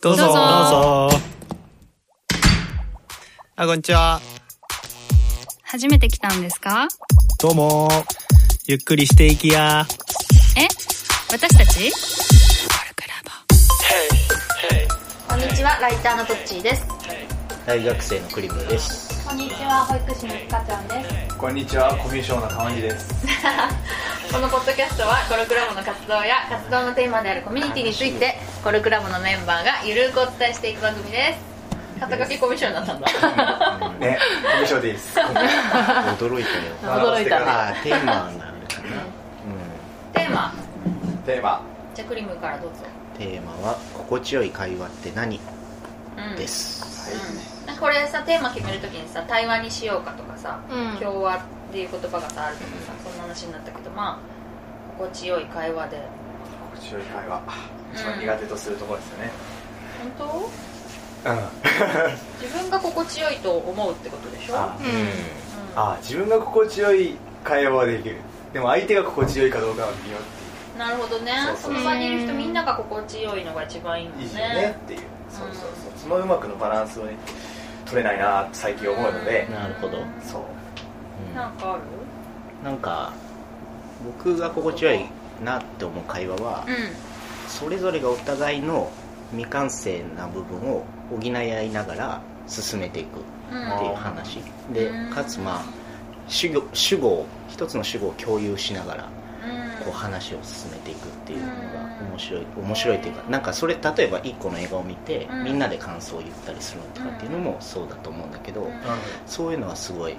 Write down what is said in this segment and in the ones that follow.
どうぞ。どうぞ。あこんにちは。初めて来たんですか？どうも。ゆっくりしていきや。え？私たち？こんにちは、ライターのトッチーです。大学生のクリムです。こんにちは、保育士のつかちゃんです。こんにちは、コミュ障の川地です。このポッドキャストは、コルクラボの活動や活動のテーマであるコミュニティについて、コルクラボのメンバーがゆるくお伝えしていく番組です。肩書きコミュ障になったん。だ。ね、コミュ障です。驚いたよ。驚いた。ねあーテーマなのかな、テーマ、テーマ、じゃあクリムからどうぞ。うん、テーマは「心地よい会話って何?うん」です、うん、これさテーマ決めるときにさ対話にしようかとかさ、うん。共和っていう言葉がさあるけどさそん。な話になったけどまあ心地よい会話で。心地よい会話。一番苦手とするところですよね。本当？うん。自分が心地よいと思うってことでしょ？あう、うん。あ、自分が心地よい会話はできる。でも相手が心地よいかどうかは微妙っなるほどね。そそう。そうの場にいる人みんなが心地よいのが一番いいもんね。ていいよねっていう。そうそうそう。そのうまくのバランスをね、取れないなって最近思うので、なるほど、そう。うんなんかある？なんか僕が心地よいなって思う会話は、うん。それぞれがお互いの未完成な部分を補い合いながら進めていくっていう話、でうん。かつまあ主語主語を一つの主語を共有しながらうん。こう話を進めていくっていうのが面白い面白いっていうかなんかそれ例えば一個の映画を見て、うん。みんなで感想を言ったりするとかっていうのもそうだと思うんだけど、うん。そういうのはすごい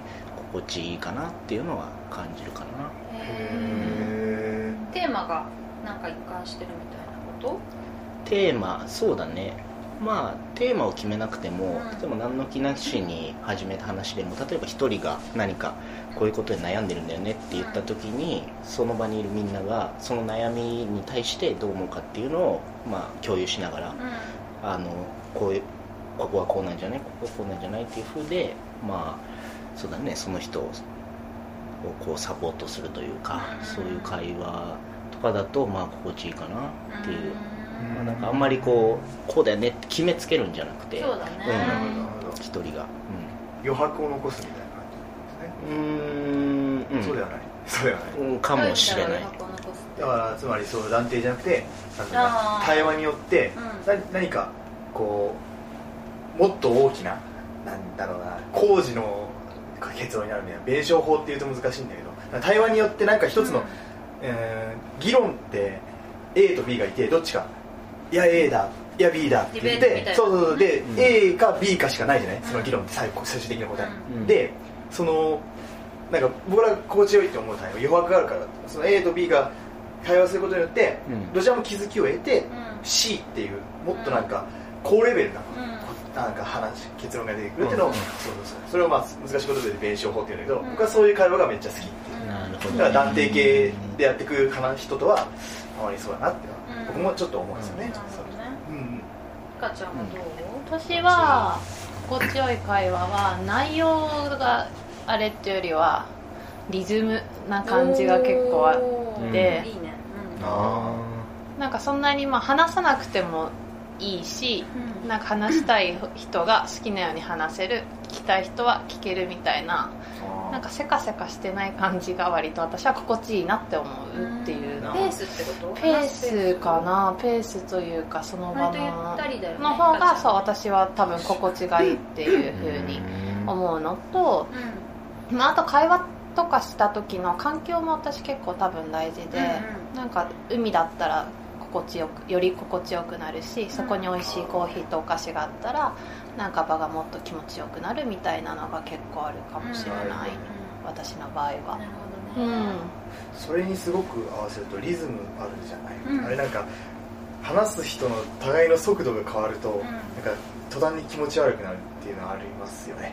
心地いいかなっていうのは感じるかな。へテーマがなんか一貫してるみたいなこと？テーマそうだね。まあテーマを決めなくても、うん。例えば何の気なしに始めた話でも例えば一人が何かこういうことで悩んでるんだよねって言った時にその場にいるみんながその悩みに対してどう思うかっていうのを、まあ、共有しながらあのこういうここはこうなんじゃないここはこうなんじゃないっていう風でまあそうだね。その人をこうサポートするというかうん。そういう会話とかだとまあ心地いいかなっていう、うん。まあ、なんかあんまりこうこうだよねって決めつけるんじゃなくてそうだね。ーなるほどうん。なるほど。一人が。余白を残すみたいな感じですね。うんそうではない。そうではない。うんかもしれない。だからつまりそう断定じゃなくて対話によって、うん。な何かこうもっと大きななんだろうな工事の結論になるみたいな弁証法っていうと難しいんだけど。対話によってなんか一つの、うん。えー議論って A と B がいてどっちか。いや A だ。いや B だって言ってそうそうそう。で、うん。A か B かしかないじゃない？その議論って最後最終的な答え、うん。でそのなんか僕らが心地よいって思う対話余白があるから。その A と B が会話することによって、うん。どちらも気づきを得て、うん。C っていうもっとなんか高レベルな,、うんなんか話結論が出てくるっていうのを、うん。そうそうそう。それをまあ難しいことで弁証法っていうんだけど、うん。僕はそういう会話がめっちゃ好きっていう。なるほどだから断定系でやっていく人とはあまりそうだなっていうのは、うん。僕もちょっと思うんですよね、うん。う。んかちゃんはどう？私は心地よい会話は内容があれっていう？よりはリズムな感じが結構あう？んでいいねあなんかそんなにまあ話さなくてもいいしうん。なんか話したい人が好きなように話せる聞きたい人は聞けるみたいなー。なんかせかせかしてない感じが割と私は心地いいなって思うっていうのペースってこと？ペースかなペースというかその場のったりだよねの方がそうか私は多分心地がいいっていうふうに思うのと、うんまあ、あと会話とかした時の環境も私結構多分大事で、うん。なんか海だったら心地よくより心地よくなるしそこに美味しいコーヒーとお菓子があったらなんか場がもっと気持ちよくなるみたいなのが結構あるかもしれない、私の場合は。うん。それにすごく合わせるとリズムあるじゃない、うん。あれなんか話す人の互いの速度が変わると、ん。なんか途端に気持ち悪くなるっていうのはありますよね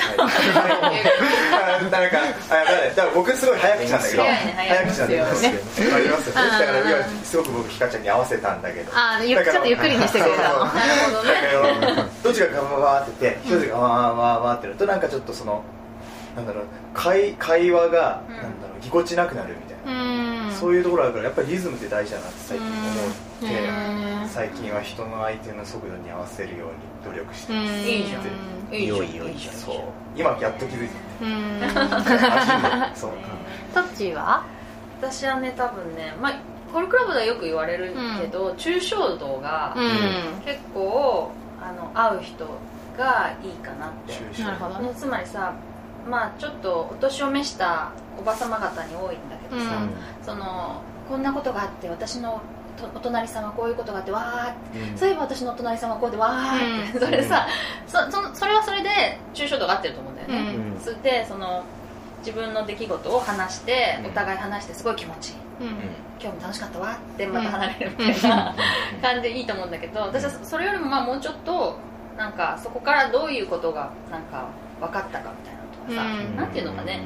はい、なんかあだから僕すごい。早口なんだけど早口なんだけどですよねありますよだからすごく僕ひかちゃんに合わせたんだけどあちょっとゆっくりにしてくれたなるほどねどっちがガババってて一つがわーわわってるとなんかちょっとそのなんだろう会会話がなんだろうぎこちなくなるみたい。な、そうい。うところあるからやっぱりリズムって大事だなって最近思ってへー最近は人の相手の速度に合わせるように努力してうん。ますいいじゃん。いいじゃん。よいよいじゃん。そう。今やっと気づいて。うん。そう。トッチーは？私はね多分ねまあコルクラブではよく言われるけど、抽象度がうん。結構あの合う人がいいかなって。抽象なるほどね。つまりさまあちょっとお年を召したおば様方に多いんだけどさ、うん。そのこんなことがあって私のとお隣さんはこういうことがあってわーって。うん。そういえば私のお隣さんはこうでわーって、うん。それでさ、そそそれはそれで抽象度が合ってると思うんだよね、うん。それでその自分の出来事を話して、うん。お互い話してすごい気持ちいい。うん。今日も楽しかったわってまた離れるみたいな 感じでいいと思うんだけど私はそれよりもまあもうちょっとなんかそこからどういうことがなんか分かったかみたいなのとかさ、うん。なんていうのかね。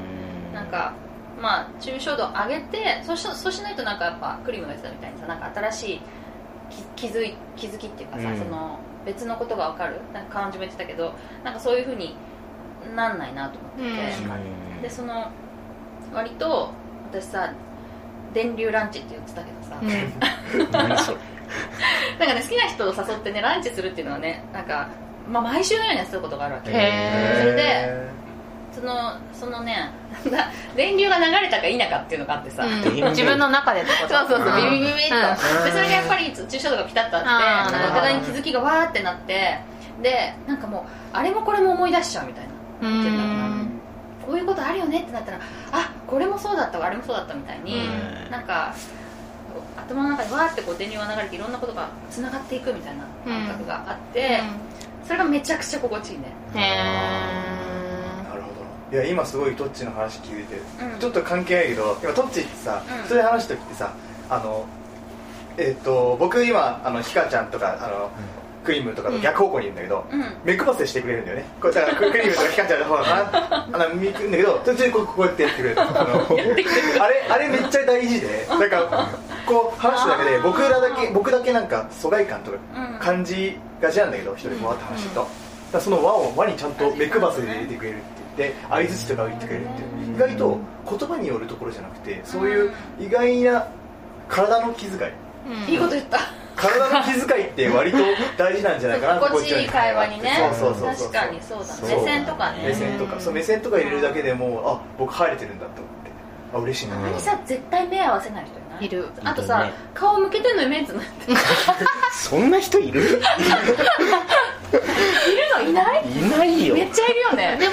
なんかまあ抽象度上げてそうしそうしないとなんかやっぱクリームが言ってたみたいにさなんか新しい気気づい気づきっていうかさ、うん。その別のことが分かる？なんか感じも言ってたけどなんかそういうふうになんないなと思ってて、うん。でその割と私さ電流ランチって言ってたけどさ、なんかね好きな人を誘ってねランチするっていうのはねなんか、まあ、毎週のようにやってたことがあるわけ。それでそのそのねな 電流が流れたか否かっていうのがあってさ、うん。自分の中でってこと。そうそうそう。ビビビビビッと、うん。でそれがやっぱり抽象度がピタッとあってお互いに気づきがわーってなってでなんかもうあれもこれも思い出しちゃうみたいな。こういうことあるよねってなったらあこれもそうだったわあれもそうだったみたいに、うん。なんか頭の中にわーってこう電流が流れていろんなことがつながっていくみたいな感覚があって、それがめちゃくちゃ心地いいね。へなるほどいや今すごいトッチの話聞いて、うん。ちょっと関係ないけど今トッチってさ、うん。それ話す時ってさあのえっ、と僕今あのひかちゃんとかあの、クリームとかと逆方向にいるんだけど、うん。目配せしてくれるんだよね。これだからククリームとかひかちゃんの方がな あの見くんだけど途中でこうこうやってやってくれる。あのあれあれめっちゃ大事でなんかこう話すだけで僕らだけ僕だけなんか疎外感とかうん。感じがちなんだけど一人でこうやって話してると、その輪を輪にちゃんと目配せで入れてくれるって言って相づちとかを言ってくれるっていう。意外と言葉によるところじゃなくてそういう意外な体の気遣い。いいこと言った。体の気遣いって割と大事なんじゃないかなって心地いい会話にね。そうそうそう確かにそうだね。目線とかね。目線とか。そう目線とか入れるだけでもうあ僕入れてるんだと思って。あ嬉しいな、うん何さ絶対目合わせない人いる。あとさ、いるね。顔向けてんのに目つむって。い るそんな人いる？のいない？いないよ。めっちゃいるよね。で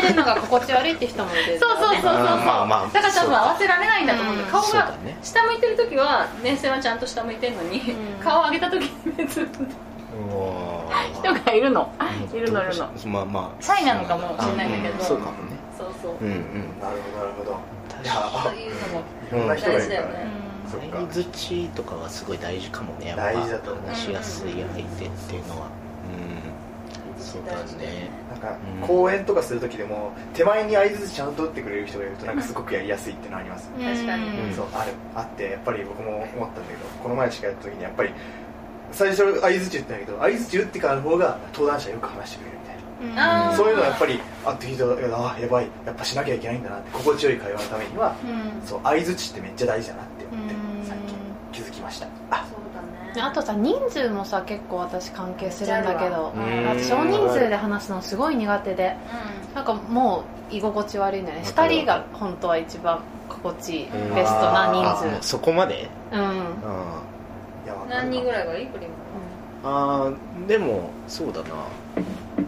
せるのが心地悪いって人もいるんだよね。そうそうそうそうそう、まあまあだから多分合わせられないんだと思う。ん。だようん顔が下向いてる時は目線はちゃんと下向いてるのに、うん。顔上げた時に目つむって人がいるの。いるのいるの。まあまあ。シャイなのかもしれないんだけどそうかもね。そうそう、うんうん。なるほどなるほど。そういうのも大事だよね相づちとかはすごい大事かもね。やっぱ大事だと思う。話しやすい相手っていうのは。うん。そうだねかうん。講演とかする時でも手前に合図ちゃんと打ってくれる人がいるとなんかすごくやりやすいっていうのはあります、うん。確かに。うん。そうあるあってやっぱり僕も思ったんだけどこの前しかやった時にやっぱり最初相づち打ってたけど相づち打ってからの方が登壇者よく話してくれるみたいな。あーそういうのはやっぱりあって聞いただけどあやばいやっぱしなきゃいけないんだなって心地よい会話のためにはうん。そう相づちってめっちゃ大事だなってうん最近気づきましたあそうだねであとさ人数もさ結構私関係するんだけど少人数で話すのすごい苦手でなんかもう居心地悪いんだよね。2人が本当は一番心地いいうん。ベストなあもう人数そこまで？うん。何人ぐらいがいい？プリム。あーでもそうだな。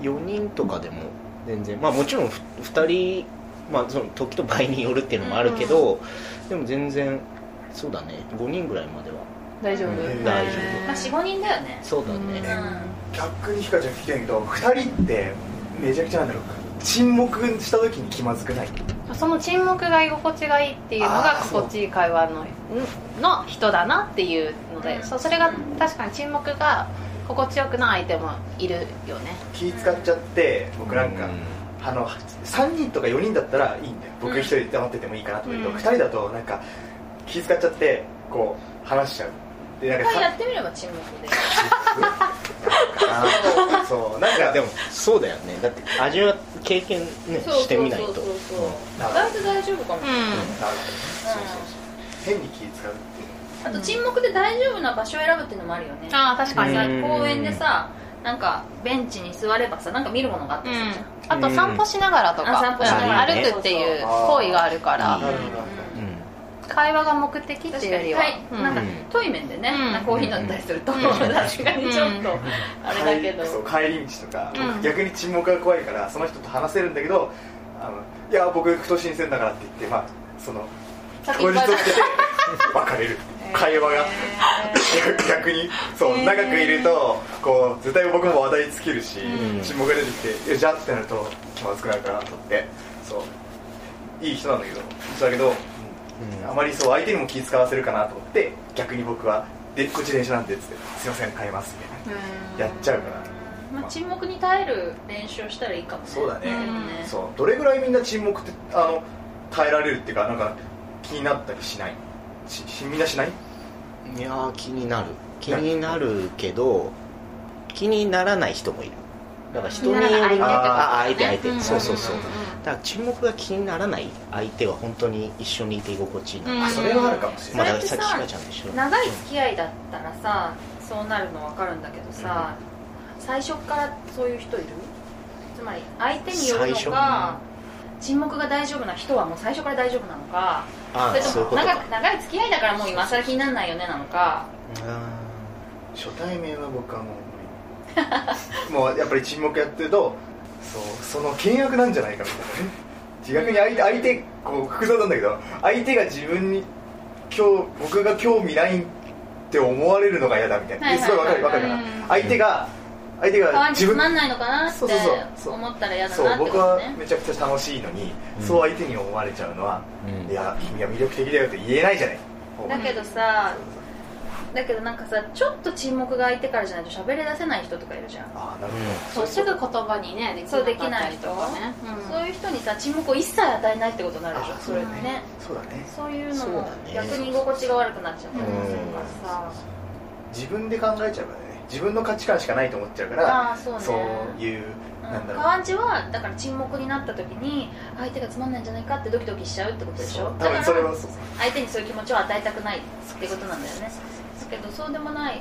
4人とかでも全然。まあもちろんふ2人まあその時と場合によるっていうのもあるけど、でも全然そうだね。5人ぐらいまでは大丈夫？うん。大丈まあ45人だよね。そうだね、うん。逆にひかちゃん聞きたいけど2人ってめちゃくちゃなんだろう。沈黙した時に気まずくない？その沈黙が居心地がいいっていうのが心地いい会話のんの人だなっていうので、うん。そうそれが確かに沈黙が心地よくない相手もいるよね。気使っちゃって僕なんか、あの3人とか4人だったらいいんだよ。僕1人で黙っててもいいかなと思うけど、うん。2人だとなんか気使っちゃってこう話しちゃうでなんかさ一回やってみれば沈黙で。そうなんかでもそうだよね。だって味は経験ねしてみないと。そうそうそう。そううん。意外と大丈夫かも。うん。なるほどねそうそうそう変に気使うっていう。あと沈黙で大丈夫な場所を選ぶっていうのもあるよね。ああ確かに、公園でさなんかベンチに座ればさなんか見るものがあったりするじゃん、あと散歩しながらとか、歩しながらうん。歩くっていう行為があるから、いいなるほどうん会話が目的っていうよりは、はい。うん。なんかうん。対面でね、うん。コーヒー飲んだりすると、うん。確かに。ちょっとあれだけど、そう帰り道とか、うん。僕逆に沈黙が怖いからその人と話せるんだけどあのいや僕太新鮮だからって言ってまあその先っぱい当日をつけて 別れる。会話が。逆逆にそう長くいるとこう絶対僕も話題尽きるし、うん。沈黙が出てきてえじゃあってなると気まずくなるからと思ってそういい人なんだけどだけど、あまりそう相手にも気使わせるかなと思って逆に僕は「でこっち電車なんで」っつって「すいません変えます」みたいな。やっちゃうから。まあ、沈黙に耐える練習をしたらいいかもね。そうだね。でもねそう。どれぐらいみんな沈黙ってあの耐えられるっていうかなんか気になったりしない？ししみんなしない？いやー気になる。気になるけど気にならない人もいるだから人によりね気にならない相手ってことあ相手相手、うん。そうそうそう、うん。だから沈黙が気にならない相手は本当に一緒にいて居心地いいな、うそれはあるかもしれまない、あだからさっきひかちゃんでしょ長い付き合いだったらさそうなるの分かるんだけどさ、最初からそういう人いる？つまり相手によるのか沈黙が大丈夫な人はもう最初から大丈夫なのかああそれともそういうことか。長く長い付き合いだからもう今更気にならないよねなのか。初対面は僕はもう もうやっぱり沈黙やってるとそうその険悪なんじゃないかみたいなね。逆に相手相手こう複雑なんだけど相手が自分に今日僕が興味ないって思われるのが嫌だみたいな、はいはいすごいわかるわかるうん。相手が相手川が自分につまんないのかなってそうそうそう。そう思ったら嫌だそうなってこ僕はとねめちゃくちゃ楽しいのに、うん。そう相手に思われちゃうのは、うん。いや君は魅力的だよって言えないじゃない。だけどさだけどなんかさちょっと沈黙が相手からじゃないと喋り出せない人とかいるじゃん。ああなるほど、そう。すぐ言葉にねできそうできない人。とかね、うん。そういう人にさ沈黙を一切与えないってことになるでしょあそれね。そうだね。そういうのも逆に居心地が悪くなっちゃったりするからさ。自分で考えちゃうからね。自分の価値観しかないと思っちゃうからああそうね。そういうなんだろう。川ん。ちはだから沈黙になった時に相手がつまんないんじゃないかってドキドキしちゃうってことでしょ？多だから分それはそう。相手にそういう気持ちを与えたくないってことなんだよねだけどそうでもない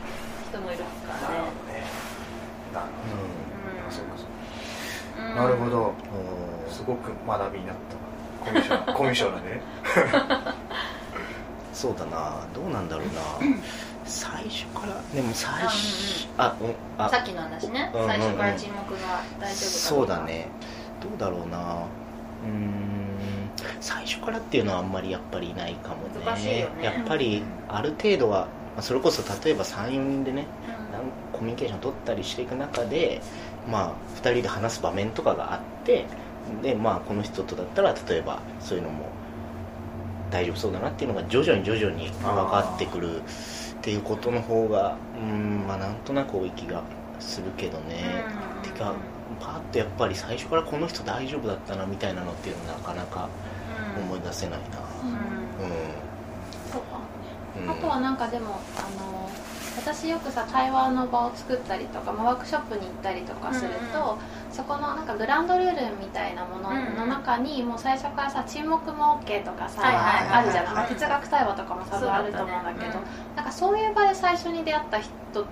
人もいるからね。なるほどね。なるすごく学びになったコミュ障 コミュ障なんでね。そうだな。どうなんだろうな。最初からでも最初あうんあさっきの話ね。うんうんうん。最初から沈黙が大丈夫かそうだね。どうだろうな。うーん。最初からっていうのはあんまりやっぱりないかもね。難しいよね。やっぱりある程度はまあそれこそ例えば34人でねコミュニケーション取ったりしていく中でまあ2人で話す場面とかがあってでまあこの人とだったら例えばそういうのも大丈夫そうだなっていうのが徐々に徐々に分かってくるっていうことの方がうんまあなんとなく多い気がするけどね、うんてかパッとやっぱり最初からこの人大丈夫だったなみたいなのっていうのはなかなか思い出せないな。うんあとはなんかでもあの私よくさ対話の場を作ったりとか、まあ、ワークショップに行ったりとかすると、うんそこのなんかグランドルールみたいなものの中に、もう最初からさ沈黙も OK とかさ、はいはいはいあるじゃない、はい哲学対話とかも多分あると思うんだけどそうだったね。なんかそういう場で最初に出会った人うん。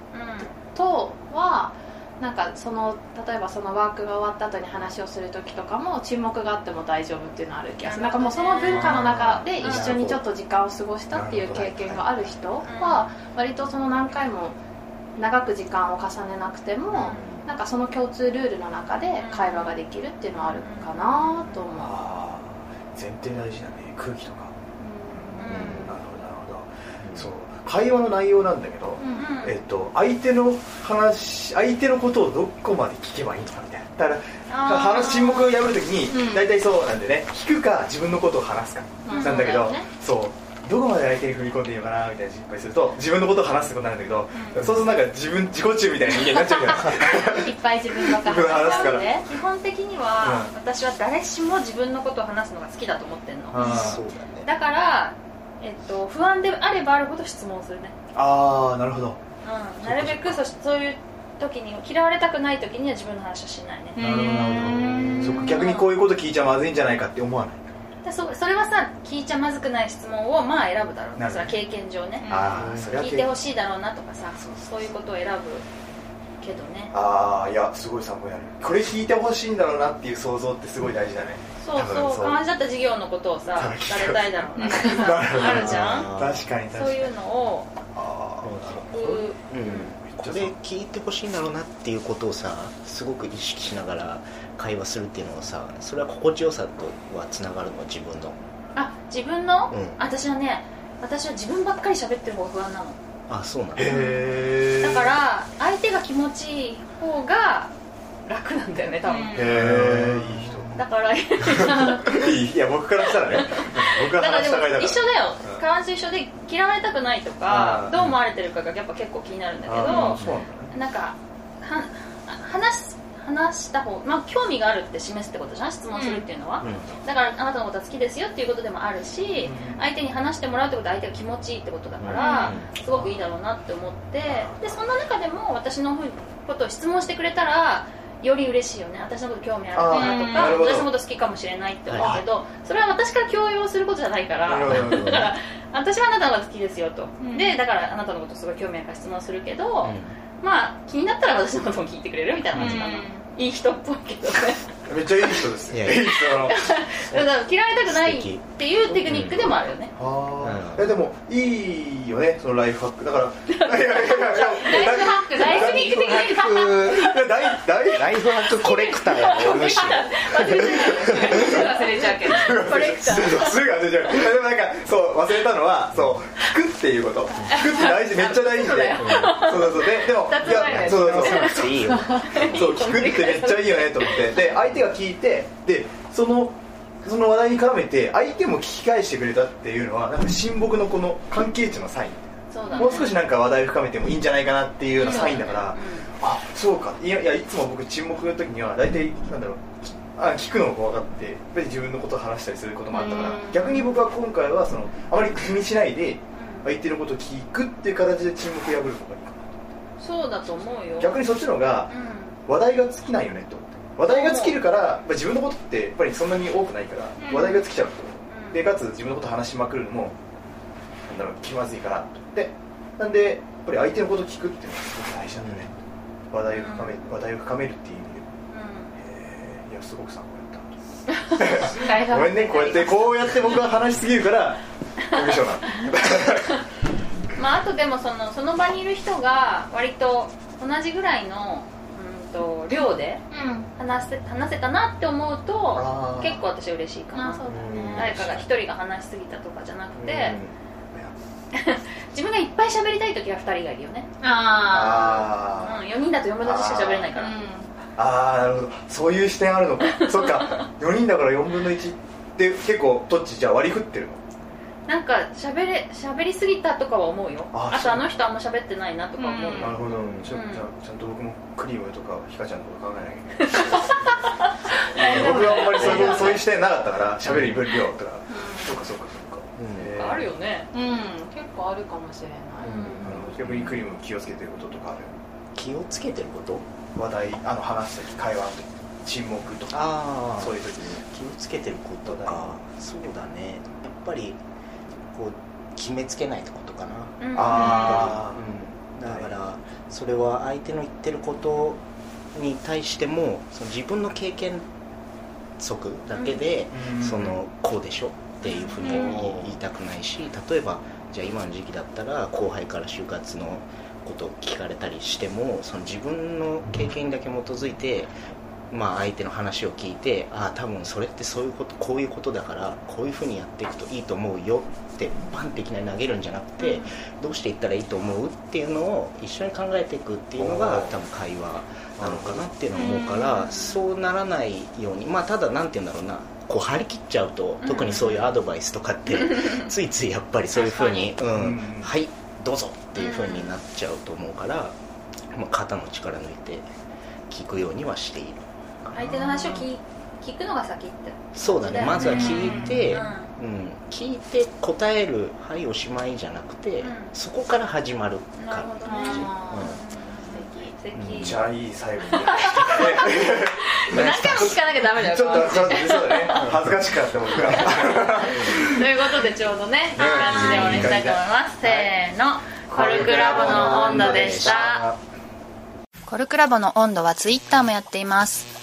とはなんかその例えばそのワークが終わった後に話をする時とかも沈黙があっても大丈夫っていうのはある気がする。なんかもうその文化の中で一緒にちょっと時間を過ごしたっていう経験がある人は割とその何回も長く時間を重ねなくてもなんかその共通ルールの中で会話ができるっていうのはあるかなと思う、前提大事だね。空気とかうんなるほどなるほどそう会話の内容なんだけど、うんうん。えっと、相手の話相手のことをどこまで聞けばいいのかみたいな。だから話沈黙を破るときうん。に大体そうなんでね聞くか自分のことを話すかうん。なんだけどそうだよね。そう。どこまで相手に踏み込んでいいのかなみたいな心配すると自分のことを話すってことになるんだけど、そうするとなんか自分自己中みたいな人間になっちゃうから。いっぱい自分の自分の。話すから。で基本的には、うん。私は誰しも自分のことを話すのが好きだと思ってんの、うだね。だから、えっと、不安であればあるほど質問するね、あーなるほど。うん、なるべくそしそういう時に嫌われたくない時には自分の話はしないね、なるほどなるほど。逆にこういうこと聞いちゃまずいんじゃないかって思わない。でそそれはさ聞いちゃまずくない質問をまあ選ぶだろうねそれは経験上ね。ああそれは聞いてほしいだろうなとかさそういうことを選ぶけどね。ああいやすごい参考になる。これ聞いてほしいんだろうなっていう想像ってすごい大事だねそうそう。感じだった授業のことをさ聞かれたいだろう なあるじゃん？あ確かに確かに。そういうのをああ聞くうん。これ聞いてほしいんだろうなっていうことをさすごく意識しながら会話するっていうのはさそれは心地よさとはつながるの？自分の？あ自分の、うん。私はね私は自分ばっかり喋ってる方が不安なの。あそうなんだ。へえだから相手が気持ちいい方が楽なんだよね多分、うんへえいい人だから。いや僕からしたらね。僕は話したがいだから。一緒だよ。うん。川内と一緒で嫌われたくないとかうん。どう思われてるかがやっぱ結構気になるんだけどんなんかは話す話した方まあ興味があるって示すってことじゃん質問するっていうのは、うん。だからあなたのことは好きですよっていうことでもあるし、うん。相手に話してもらうってことは相手が気持ちいいってことだから、うすごくいいだろうなって思って。でそんな中でも私のことを質問してくれたらより嬉しいよね。私のこと興味あるかなとか私のこと好きかもしれないって思うけど、それは私から強要することじゃないから。だから私はあなたのこと好きですよと、うん。でだからあなたのことすごい興味あるから質問するけど、うん。まあ気になったら私のことも聞いてくれるみたいな感じかな、いい人っぽいけどねめっちゃいい人ですよいやい人だから嫌われたくないっていうテクニックでもあるよね、ああ、いやでもいいよねそのライフハック。だからいやいやいやいやライフハック。ライフニック。的にいや大大ライフハックコレクターやねむしろ忘れちゃう忘れちゃうけど。コレクターすぐ忘れちゃう。でもなんかそう忘れたのはそう聞くっていうこと。聞くって大事。めっちゃ大事で。そうそうそうそう。ででもいやそうそうそう。そう聞くってめっちゃいいよねと思って。で相手が聞いてでそのその話題に絡めて相手も聞き返してくれたっていうのはなんか親睦のこの関係値のサイン。そうだね。もう少しなんか話題深めてもいいんじゃないかなっていうようなサインだから、あそうか。いやいやいつも僕沈黙の時には大体なんだろうあ聞くのが怖がってやっぱり自分のことを話したりすることもあったからうん逆に僕は今回はそのあまり気にしないで相手のことを聞くっていう形で沈黙を破る方がいいかそうだと思うよ。な逆にそっちの方がう話題が尽きないよねと話題が尽きるから自分のことってやっぱりそんなに多くないからうん。話題が尽きちゃう。とでかつ自分のこと話しまくるのもなんだろう気まずいかなと思ってなんでやっぱり相手のことを聞くっていうのがすごく大事なんだね、話題を深め話題を深めるっていう意味で。へえいやすごく参考になった。うん ごめんねこうやってこうやって僕は話しすぎるからコミュ障な まああとでもそのその場にいる人が割と同じぐらいのうん。と量で話せ話せたなって思うと結構私嬉しいかな。あそうだね。誰かが一人が話しすぎたとかじゃなくて、うん。自分がいっぱい喋りたい時は二人がいるよね、あうん、4人だと4分の1しか喋れないから。あああなるほど。そういう視点あるのか。そっか。4人だから4分の1って結構どっち？じゃあ割り振ってるの？なんか喋れ喋りすぎたとかは思うよ。ああとあの人あんま喋ってないなとか思うよ、うん。なるほど。ちょ,、うん。じゃあちゃんと僕もクリームとかひかちゃんのこと考えなきゃいけない 僕はあんまりそういうそういう視点なかったから喋る分量とか、そうかそうかそうか、うん。へーあるよね。うん。結構あるかもしれない。あの逆にクリーム気をつけてることとかある？気をつけてること？話題あの話す時会話の時沈黙とかあそういう時に。気をつけてることか。そうだね。やっぱりこう決めつけないってことかな。うん。あうん、だからそれは相手の言ってることに対してもその自分の経験則だけで、うん。そのこうでしょっていうふうに言いたくないし例えばじゃあ今の時期だったら後輩から就活のことを聞かれたりしてもその自分の経験だけ基づいてまあ、相手の話を聞いてああ多分それってそういうことこういうことだからこういうふうにやっていくといいと思うよってパンっていきなり投げるんじゃなくて、どうしていったらいいと思うっていうのを一緒に考えていくっていうのが多分会話なのかなっていうのを思うから、そうならないようにまあただなんて言うんだろうなこう張り切っちゃうと特にそういうアドバイスとかって ついついやっぱりそういうふうに、うんうん。はいどうぞっていうふうになっちゃうと思うから、まあ、肩の力抜いて聞くようにはしている相手の話を聞聞くのが先って。そうだね。まずは聞いて、ううん。聞いて答える「はいおしまい」じゃなくて、うん。そこから始まるんなかるほどね。あ素敵めっ素敵ちゃいい最後に。何回も聞かなきゃダメだよちょっとちょっとそうだね。恥ずかしかったもんかということでちょうどねい。い感じで終わりにしたいと思います。せーの。コルクラボの温度でした。コルクラボの温度はツイッターもやっています。